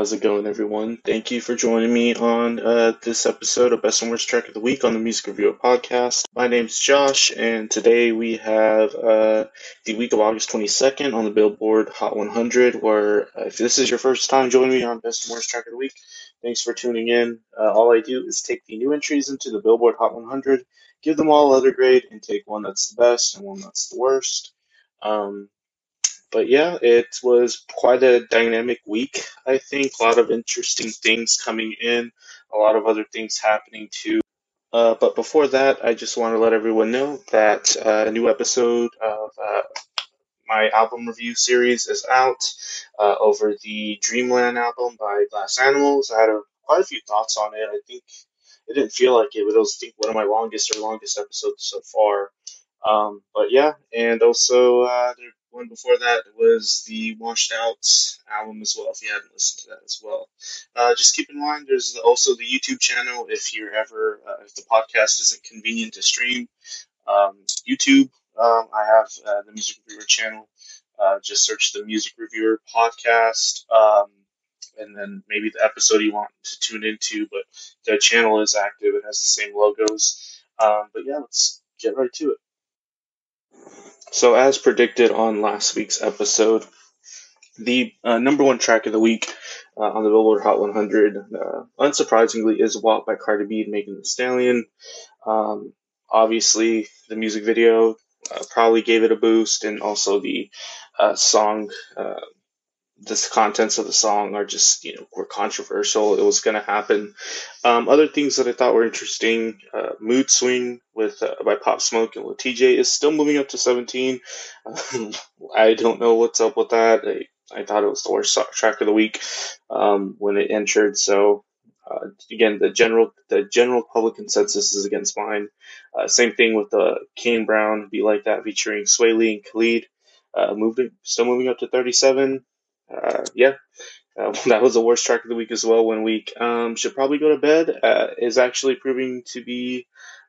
how's it going, everyone? Thank you for joining me on uh, this episode of Best and Worst Track of the Week on the Music Reviewer Podcast. My name's Josh, and today we have uh, the week of August 22nd on the Billboard Hot 100. Where, uh, if this is your first time joining me on Best and Worst Track of the Week, thanks for tuning in. Uh, all I do is take the new entries into the Billboard Hot 100, give them all a letter grade, and take one that's the best and one that's the worst. Um, but yeah, it was quite a dynamic week, I think. A lot of interesting things coming in, a lot of other things happening too. Uh, but before that, I just want to let everyone know that uh, a new episode of uh, my album review series is out uh, over the Dreamland album by Glass Animals. I had a, quite a few thoughts on it. I think it didn't feel like it, but it was I think one of my longest or longest episodes so far. Um, but yeah, and also uh, there one before that was the Washed Out album as well, if you hadn't listened to that as well. Uh, just keep in mind, there's also the YouTube channel if you're ever, uh, if the podcast isn't convenient to stream. Um, YouTube, um, I have uh, the Music Reviewer channel. Uh, just search the Music Reviewer podcast. Um, and then maybe the episode you want to tune into, but the channel is active. It has the same logos. Um, but yeah, let's get right to it. So, as predicted on last week's episode, the uh, number one track of the week uh, on the Billboard Hot 100, uh, unsurprisingly, is "WAP" by Cardi B and Megan Thee Stallion. Um, obviously, the music video uh, probably gave it a boost, and also the uh, song uh, the contents of the song are just you know were controversial. It was going to happen. Um, other things that I thought were interesting: uh, "Mood Swing" with uh, by Pop Smoke and Tjay is still moving up to 17. Um, I don't know what's up with that. I, I thought it was the worst track of the week um, when it entered. So uh, again, the general the general public consensus is against mine. Uh, same thing with the Kane Brown "Be Like That" featuring Swae Lee and Khalid. Uh, moving, still moving up to 37 uh, yeah, uh, that was the worst track of the week as well. One week um, should probably go to bed uh, is actually proving to be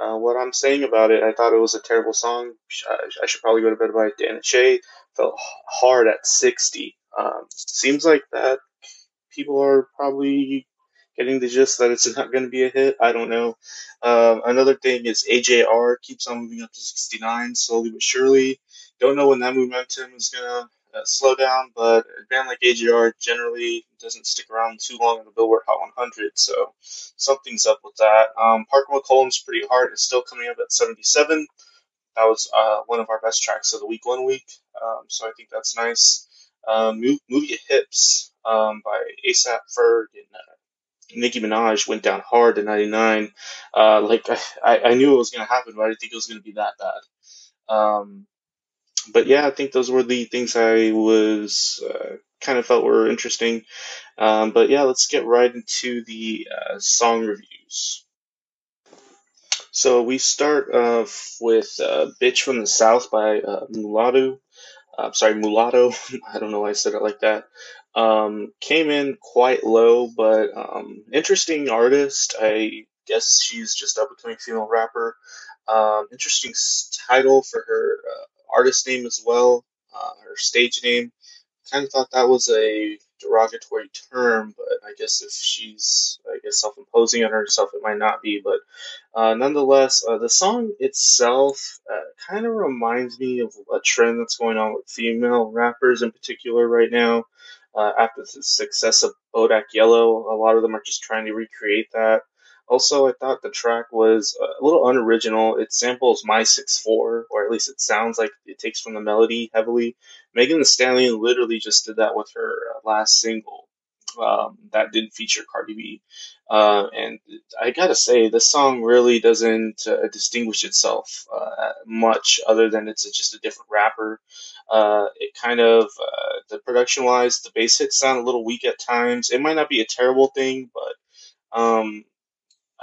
uh, what I'm saying about it. I thought it was a terrible song. I should probably go to bed by Dan Shay. Felt hard at 60. Um, seems like that people are probably getting the gist that it's not going to be a hit. I don't know. Um, another thing is AJR keeps on moving up to 69 slowly but surely. Don't know when that momentum is going to uh, slow down, but a band like AJR generally doesn't stick around too long in the Billboard Hot 100, so something's up with that. Um, Parker McCollum's Pretty Heart is still coming up at 77. That was uh, one of our best tracks of the week one week, um, so I think that's nice. Um, Move, Move Your Hips um, by ASAP Ferg and uh, Nicki Minaj went down hard to 99. Uh, like I, I knew it was going to happen, but I didn't think it was going to be that bad. Um, but yeah, I think those were the things I was uh, kind of felt were interesting. Um, but yeah, let's get right into the uh, song reviews. So we start uh, with uh, "Bitch from the South" by uh, Mulatto. Sorry, Mulatto. I don't know why I said it like that. Um, came in quite low, but um, interesting artist. I guess she's just up and coming female rapper. Um, interesting title for her artist name as well, uh, her stage name. Kind of thought that was a derogatory term, but I guess if she's, I guess, self-imposing on herself, it might not be. But uh, nonetheless, uh, the song itself uh, kind of reminds me of a trend that's going on with female rappers in particular right now. Uh, after the success of Bodak Yellow, a lot of them are just trying to recreate that. Also, I thought the track was a little unoriginal. It samples My 6-4, or at least it sounds like it takes from the melody heavily. Megan Thee Stallion literally just did that with her uh, last single um, that didn't feature Cardi B. Uh, and I gotta say, this song really doesn't uh, distinguish itself uh, much, other than it's just a different rapper. Uh, it kind of, uh, the production wise, the bass hits sound a little weak at times. It might not be a terrible thing, but um,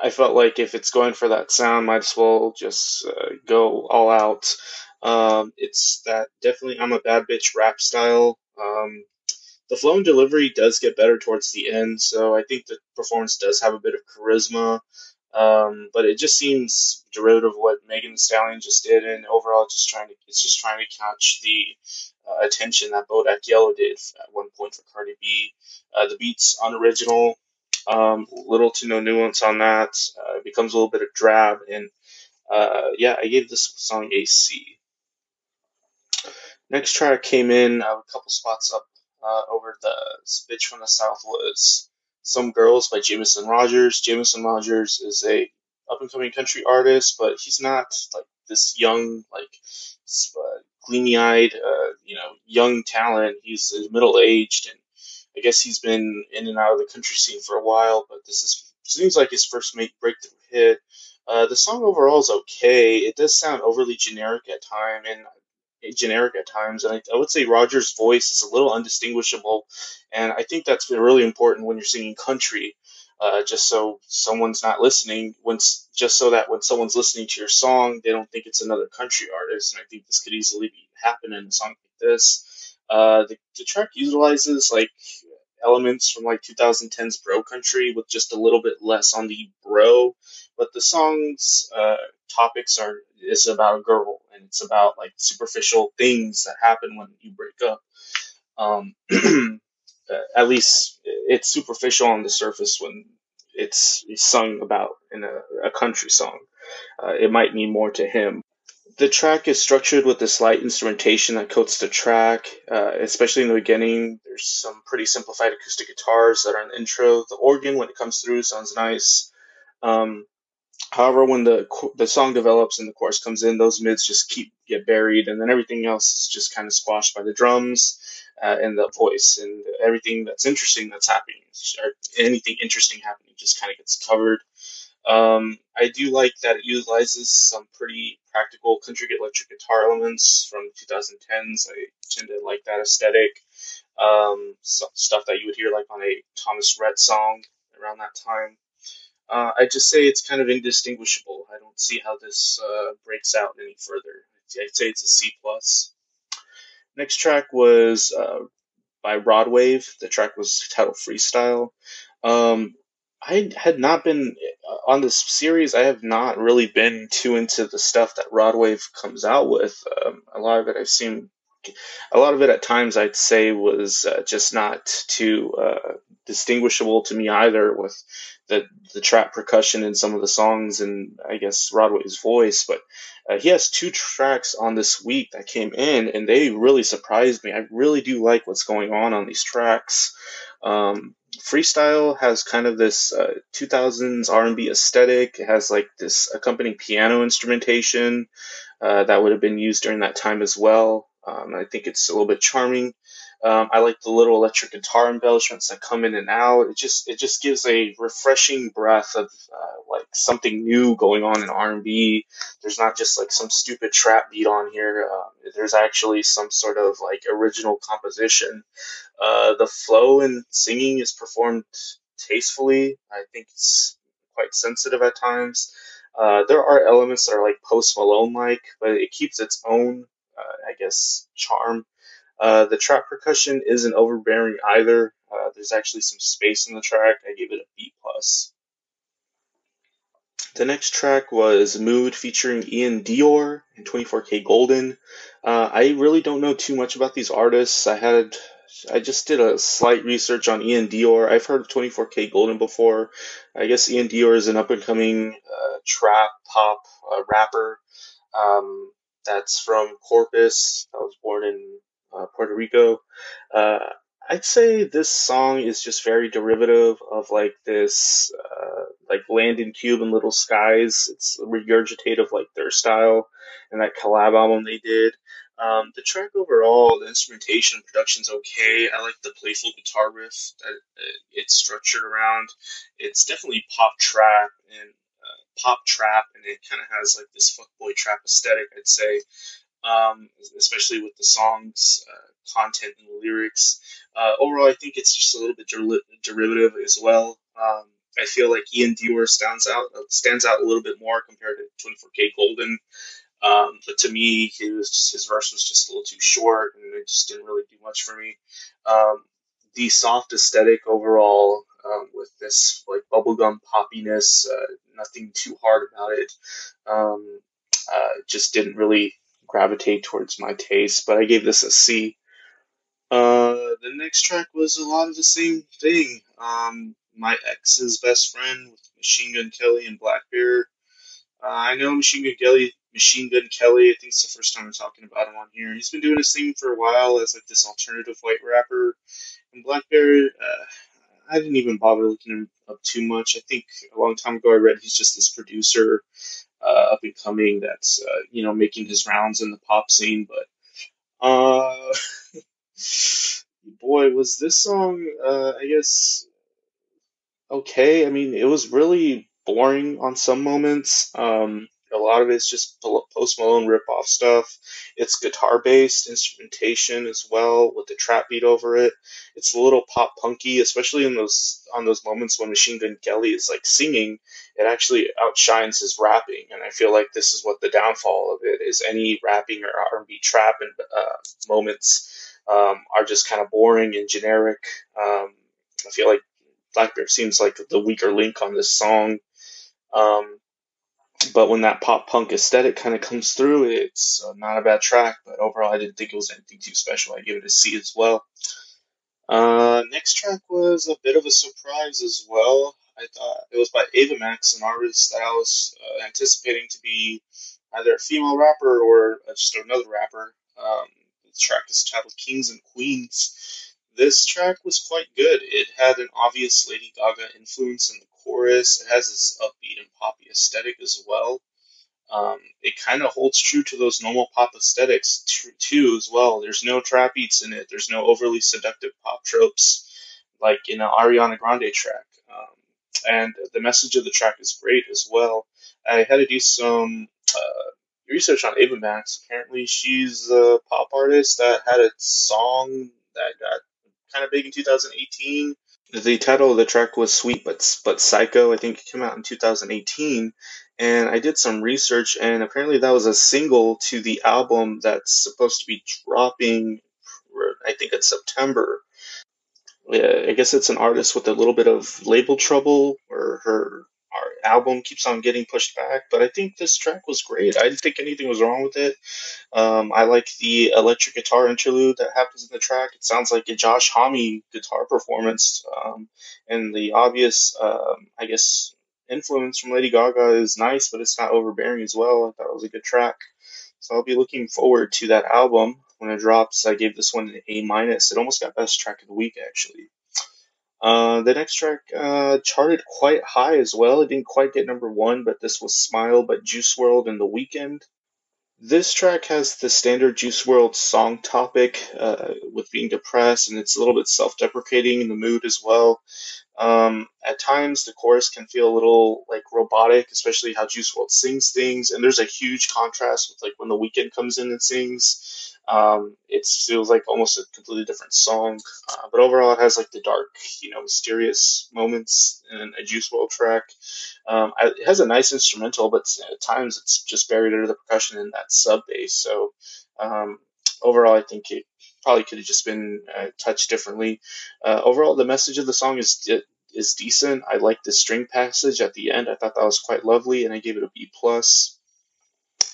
I felt like if it's going for that sound, might as well just uh, go all out. Um, it's that definitely I'm a bad bitch rap style. Um, the flow and delivery does get better towards the end, so I think the performance does have a bit of charisma. Um, but it just seems derivative of what Megan Thee Stallion just did, and overall, just trying to it's just trying to catch the uh, attention that Bodak Yellow did at one point for Cardi B. Uh, the beat's unoriginal, um, little to no nuance on that. Uh, it becomes a little bit of drab, and uh, yeah, I gave this song a C. Next track came in a couple spots up uh, over the Bitch from the South was Some Girls by Jameson Rodgers. Jameson Rodgers is a up and coming country artist, but he's not like this young, like uh, gleamy eyed, uh, you know, young talent. He's middle aged, and I guess he's been in and out of the country scene for a while. But this is seems like his first make breakthrough hit. Uh, the song overall is okay. It does sound overly generic at time, and generic at times, and I, I, would say Rodgers' voice is a little undistinguishable, and I think that's been really important when you're singing country. Uh, just so someone's not listening, when just so that when someone's listening to your song, they don't think it's another country artist. And I think this could easily be, happen in a song like this. Uh, the, the track utilizes like elements from like 2010's bro country with just a little bit less on the bro but the song's uh, topics are is about a girl and it's about like superficial things that happen when you break up. Um, uh, at least it's superficial on the surface when it's, it's sung about in a, a country song. Uh, it might mean more to him. The track is structured with this light instrumentation that coats the track, uh, especially in the beginning. There's some pretty simplified acoustic guitars that are in the intro. The organ, when it comes through, sounds nice. Um, However, when the the song develops and the chorus comes in, those mids just keep get buried, and then everything else is just kind of squashed by the drums uh, and the voice, and everything that's interesting that's happening, or anything interesting happening, just kind of gets covered. Um, I do like that it utilizes some pretty practical country electric guitar elements from 2010s. I tend to like that aesthetic. Um, stuff that you would hear like on a Thomas Rhett song around that time. Uh, I just say it's kind of indistinguishable. I don't see how this uh, breaks out any further. I'd say it's a C plus. Next track was uh, by Rod Wave. The track was titled Freestyle. Um, I had not been uh, on this series. I have not really been too into the stuff that Rod Wave comes out with. Um, a lot of it I've seen a lot of it at times I'd say was uh, just not too uh, distinguishable to me either with the the trap percussion in some of the songs and I guess Rod Wave's voice. But uh, he has two tracks on this week that came in and they really surprised me. I really do like what's going on on these tracks. Um, freestyle has kind of this uh, 2000s R&B aesthetic. It has like this accompanying piano instrumentation uh, that would have been used during that time as well. Um, I think it's a little bit charming. Um, I like the little electric guitar embellishments that come in and out. It just it just gives a refreshing breath of uh, like something new going on in R and B. There's not just like some stupid trap beat on here. Uh, there's actually some sort of like original composition. Uh, the flow and singing is performed tastefully. I think it's quite sensitive at times. Uh, there are elements that are like Post Malone like, but it keeps its own uh, I guess, charm. Uh, the trap percussion isn't overbearing either. Uh, there's actually some space in the track. I gave it a B plus. The next track was Mood featuring Iann Dior and 24kGoldn. Uh, I really don't know too much about these artists. I had I just did a slight research on Iann Dior. I've heard of 24kGoldn before. I guess Iann Dior is an up and coming uh, trap pop uh, rapper. Um, that's from Corpus. I was born in uh, Puerto Rico. Uh, I'd say this song is just very derivative of like this, uh, like Landon Cube and Lil Skies. It's regurgitative like their style and that collab album they did. Um, the track overall, the instrumentation and production's okay. I like the playful guitar riff that uh, it's structured around. It's definitely pop trap and pop trap, and it kind of has like this fuckboy trap aesthetic, I'd say. Um, especially with the songs, uh, content, and the lyrics. Uh, overall, I think it's just a little bit der- derivative as well. Um, I feel like Iann Dior stands out uh, stands out a little bit more compared to 24kGoldn. Um, but to me, his his verse was just a little too short, and it just didn't really do much for me. Um, the soft aesthetic overall um, with this like bubblegum poppiness, uh, nothing too hard about it. Um, uh, just didn't really gravitate towards my taste, but I gave this a C. Uh, the next track was a lot of the same thing. Um, my ex's best friend with Machine Gun Kelly and Blackbear. Uh, I know Machine Gun Kelly. Machine Gun Kelly. I think it's the first time I'm talking about him on here. He's been doing his thing for a while as like this alternative white rapper. And Blackbear, uh, I didn't even bother looking him up too much. I think a long time ago I read he's just this producer, uh, up and coming that's uh, you know making his rounds in the pop scene. But uh, boy, was this song, uh, I guess, okay. I mean, it was really boring on some moments. Um, a lot of it's just Post Malone rip-off stuff. It's guitar-based instrumentation as well with the trap beat over it. It's a little pop punky, especially in those on those moments when Machine Gun Kelly is like singing. It actually outshines his rapping, and I feel like this is what the downfall of it is. Any rapping or R&B trap and uh, moments um, are just kind of boring and generic. Um, I feel like Blackbear seems like the weaker link on this song. Um, but when that pop punk aesthetic kind of comes through, it's uh, not a bad track. But overall, I didn't think it was anything too special. I give it a C as well. Uh, next track was a bit of a surprise as well. I thought it was by Ava Max, an artist that I was uh, anticipating to be either a female rapper or just another rapper. Um, the track is titled Kings and Queens. This track was quite good. It had an obvious Lady Gaga influence in the chorus. It has this upbeat and poppy aesthetic as well. Um, it kind of holds true to those normal pop aesthetics too, as well. There's no trap beats in it. There's no overly seductive pop tropes like in an Ariana Grande track. Um, and the message of the track is great as well. I had to do some uh, research on Ava Max. Apparently, she's a pop artist that had a song that got kind of big in 2018. The title of the track was "Sweet but but Psycho." I think it came out in 2018, and I did some research, and apparently that was a single to the album that's supposed to be dropping. I think it's September. Yeah, I guess it's an artist with a little bit of label trouble, or her album keeps on getting pushed back. But I think this track was great. I didn't think anything was wrong with it. Um, I like the electric guitar interlude that happens in the track. It sounds like a Josh Homme guitar performance. Um, and the obvious, um, I guess, influence from Lady Gaga is nice, but it's not overbearing as well. I thought it was a good track. So I'll be looking forward to that album when it drops. I gave this one an A minus. It almost got best track of the week actually. Uh, the next track uh, charted quite high as well. It didn't quite get number one, but this was Smile by Juice WRLD in the Weeknd. This track has the standard Juice WRLD song topic uh, with being depressed, and it's a little bit self deprecating in the mood as well. Um, at times, the chorus can feel a little like robotic, especially how Juice WRLD sings things, and there's a huge contrast with like when the Weeknd comes in and sings. Um, it feels like almost a completely different song, uh, but overall, it has like the dark, you know, mysterious moments in a Juice WRLD track. Um, I, it has a nice instrumental, but at times it's just buried under the percussion in that sub bass. So um, overall, I think it probably could have just been uh, touched differently. Uh, overall, the message of the song is is decent. I like the string passage at the end. I thought that was quite lovely, and I gave it a B plus.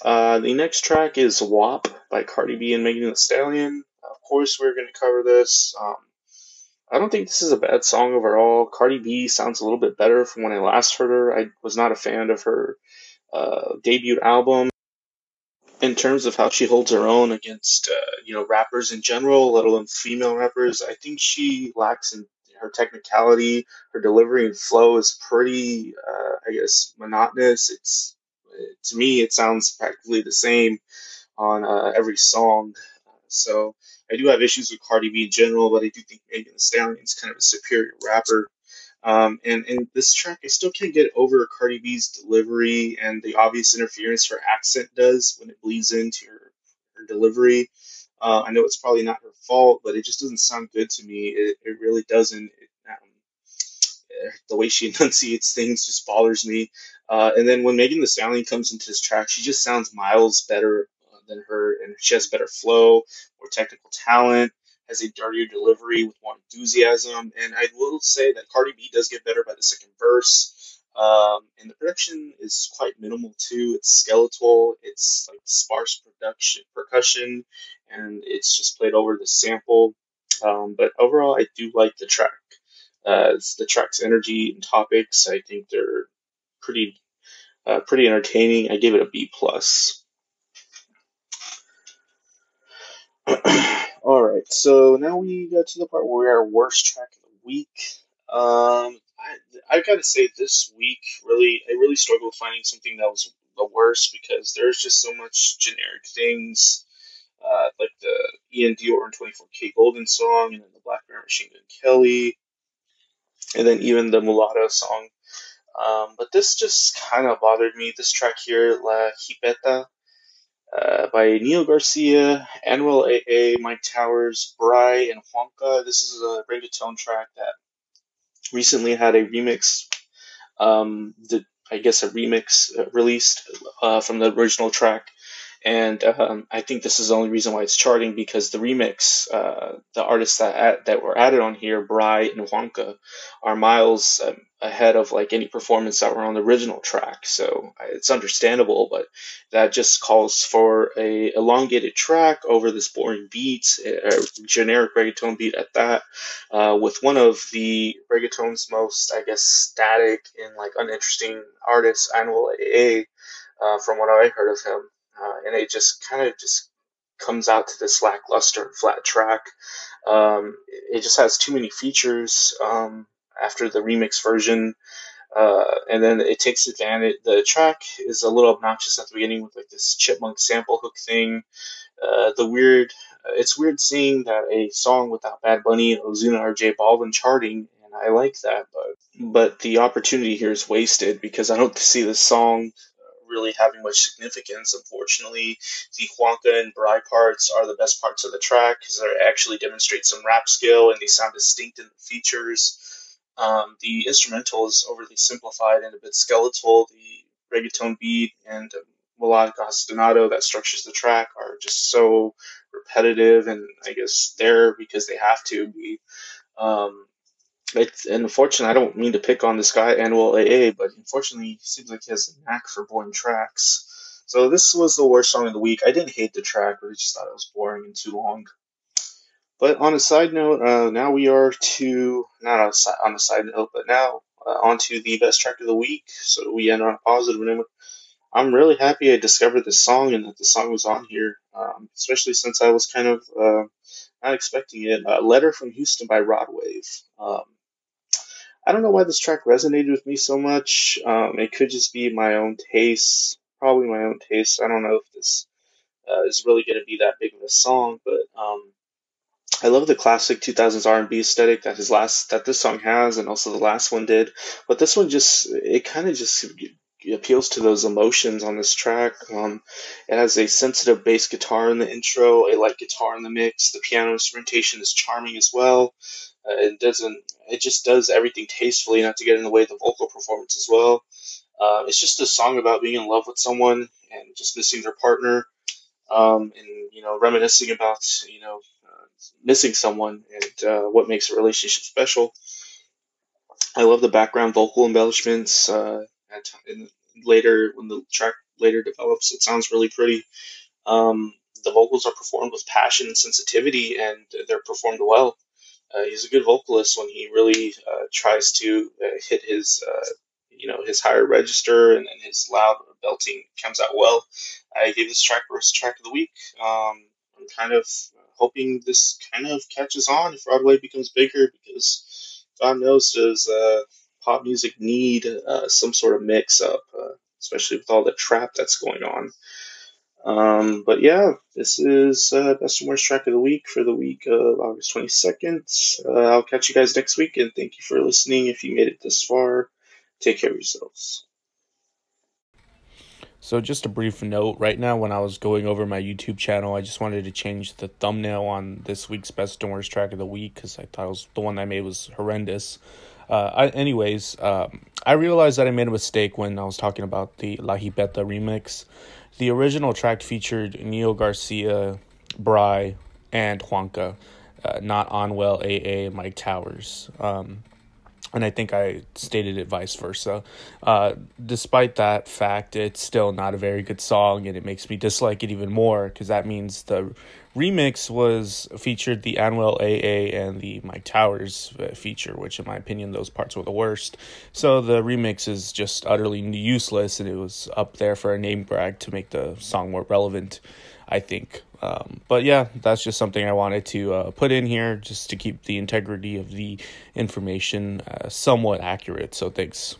Uh, the next track is WAP by Cardi B and Megan Thee Stallion. Of course, we're going to cover this. Um, I don't think this is a bad song overall. Cardi B sounds a little bit better from when I last heard her. I was not a fan of her uh, debut album. In terms of how she holds her own against, uh, you know, rappers in general, let alone female rappers, I think she lacks in her technicality. Her delivery and flow is pretty, uh, I guess, monotonous. It's to me, it sounds practically the same on uh, every song. So I do have issues with Cardi B in general, but I do think Megan Thee Stallion is kind of a superior rapper. Um, and in this track, I still can't get over Cardi B's delivery and the obvious interference her accent does when it bleeds into her, her delivery. Uh, I know it's probably not her fault, but it just doesn't sound good to me. It, it really doesn't. It, the way she enunciates things just bothers me. Uh, and then when Megan Thee Stallion comes into this track, she just sounds miles better uh, than her, and she has better flow, more technical talent, has a dirtier delivery with more enthusiasm. And I will say that Cardi B does get better by the second verse. Um, and the production is quite minimal too. It's skeletal. It's like sparse production, percussion, and it's just played over the sample. Um, but overall, I do like the track. Uh, the track's energy and topics, I think they're pretty uh, pretty entertaining. I gave it a B plus. All right, so now we got to the part where we are worst track of the week. Um, I I gotta say this week really I really struggled finding something that was the worst because there's just so much generic things. Uh, like the Iann Dior and 24kGoldn song, and then the Blackbear Machine Gun Kelly, and then even the Mulatto song. Um, but this just kind of bothered me. This track here, La Jipeta, uh, by Nio Garcia, Anuel AA, Myke Towers, Brray, and Juanka. This is a reggaeton track that recently had a remix. Um, the, I guess a remix uh, released uh, from the original track and um, I think this is the only reason why it's charting because the remix, uh, the artists that add, that were added on here, Brray and Juanka, are miles um, ahead of like any performance that were on the original track. So it's understandable, but that just calls for a elongated track over this boring beat, a generic reggaeton beat at that, uh, with one of the reggaeton's most, I guess, static and like uninteresting artists, Anuel AA. Uh, from what I heard of him, uh, and it just kind of just comes out to this lackluster flat track. Um, it just has too many features um, after the remix version. Uh, and then it takes advantage. The track is a little obnoxious at the beginning with like this chipmunk sample hook thing. Uh, the weird, it's weird seeing that a song without Bad Bunny, Ozuna, or J Balvin charting, and I like that. But but the opportunity here is wasted because I don't see this song really having much significance. Unfortunately, the Juanka and Brray parts are the best parts of the track because they actually demonstrate some rap skill and they sound distinct in the features. Um, the instrumental is overly simplified and a bit skeletal. The reggaeton beat and melodic ostinato that structures the track are just so repetitive and I guess there because they have to be. Um, it's and unfortunately, I don't mean to pick on this guy Anuel AA, but unfortunately, he seems like he has a knack for boring tracks. So this was the worst song of the week. I didn't hate the track, but I just thought it was boring and too long. But on a side note, uh, now we are to not on a, side, on a side note, but now uh, on to the best track of the week. So we end on a positive note. I'm really happy I discovered this song and that the song was on here, um, especially since I was kind of uh, not expecting it. Uh, Letter from Houston by Rod Wave. Um, I don't know why this track resonated with me so much. Um, it could just be my own taste, probably my own taste. I don't know if this uh, is really going to be that big of a song, but um, I love the classic 2000s R&B aesthetic that his last that this song has, and also the last one did. But this one just it kind of just appeals to those emotions on this track. Um, it has a sensitive bass guitar in the intro, a light guitar in the mix. The piano instrumentation is charming as well. Uh, it doesn't. It just does everything tastefully, not to get in the way of the vocal performance as well. Uh, it's just a song about being in love with someone and just missing their partner, um, and you know, reminiscing about you know uh, missing someone and uh, what makes a relationship special. I love the background vocal embellishments. Uh, and later, when the track later develops, it sounds really pretty. Um, the vocals are performed with passion and sensitivity, and they're performed well. Uh, he's a good vocalist when he really uh, tries to uh, hit his, uh, you know, his higher register and, and his loud belting comes out well. I gave this track worst track of the week. Um, I'm kind of hoping this kind of catches on if Rod Wave becomes bigger because God knows does uh, pop music need uh, some sort of mix up, especially with all the trap that's going on. Um, but yeah, this is uh, best and worst track of the week for the week of August 22nd. Uh, I'll catch you guys next week, and thank you for listening. If you made it this far, take care of yourselves. So, just a brief note right now, when I was going over my YouTube channel, I just wanted to change the thumbnail on this week's best and worst track of the week because I thought it was the one I made was horrendous. Uh, I, anyways, um, I realized that I made a mistake when I was talking about the La Jipeta remix. The original track featured Nio Garcia, Brray, and Juanka, uh, not Anuel AA, Myke Towers. Um, and I think I stated it vice versa. Uh, despite that fact, it's still not a very good song, and it makes me dislike it even more because that means the remix was featured the Anuel AA and the Myke Towers uh, feature, which in my opinion those parts were the worst. So the remix is just utterly useless, and it was up there for a name brag to make the song more relevant. I think. Um, but yeah, that's just something I wanted to uh, put in here just to keep the integrity of the information uh, somewhat accurate. So thanks.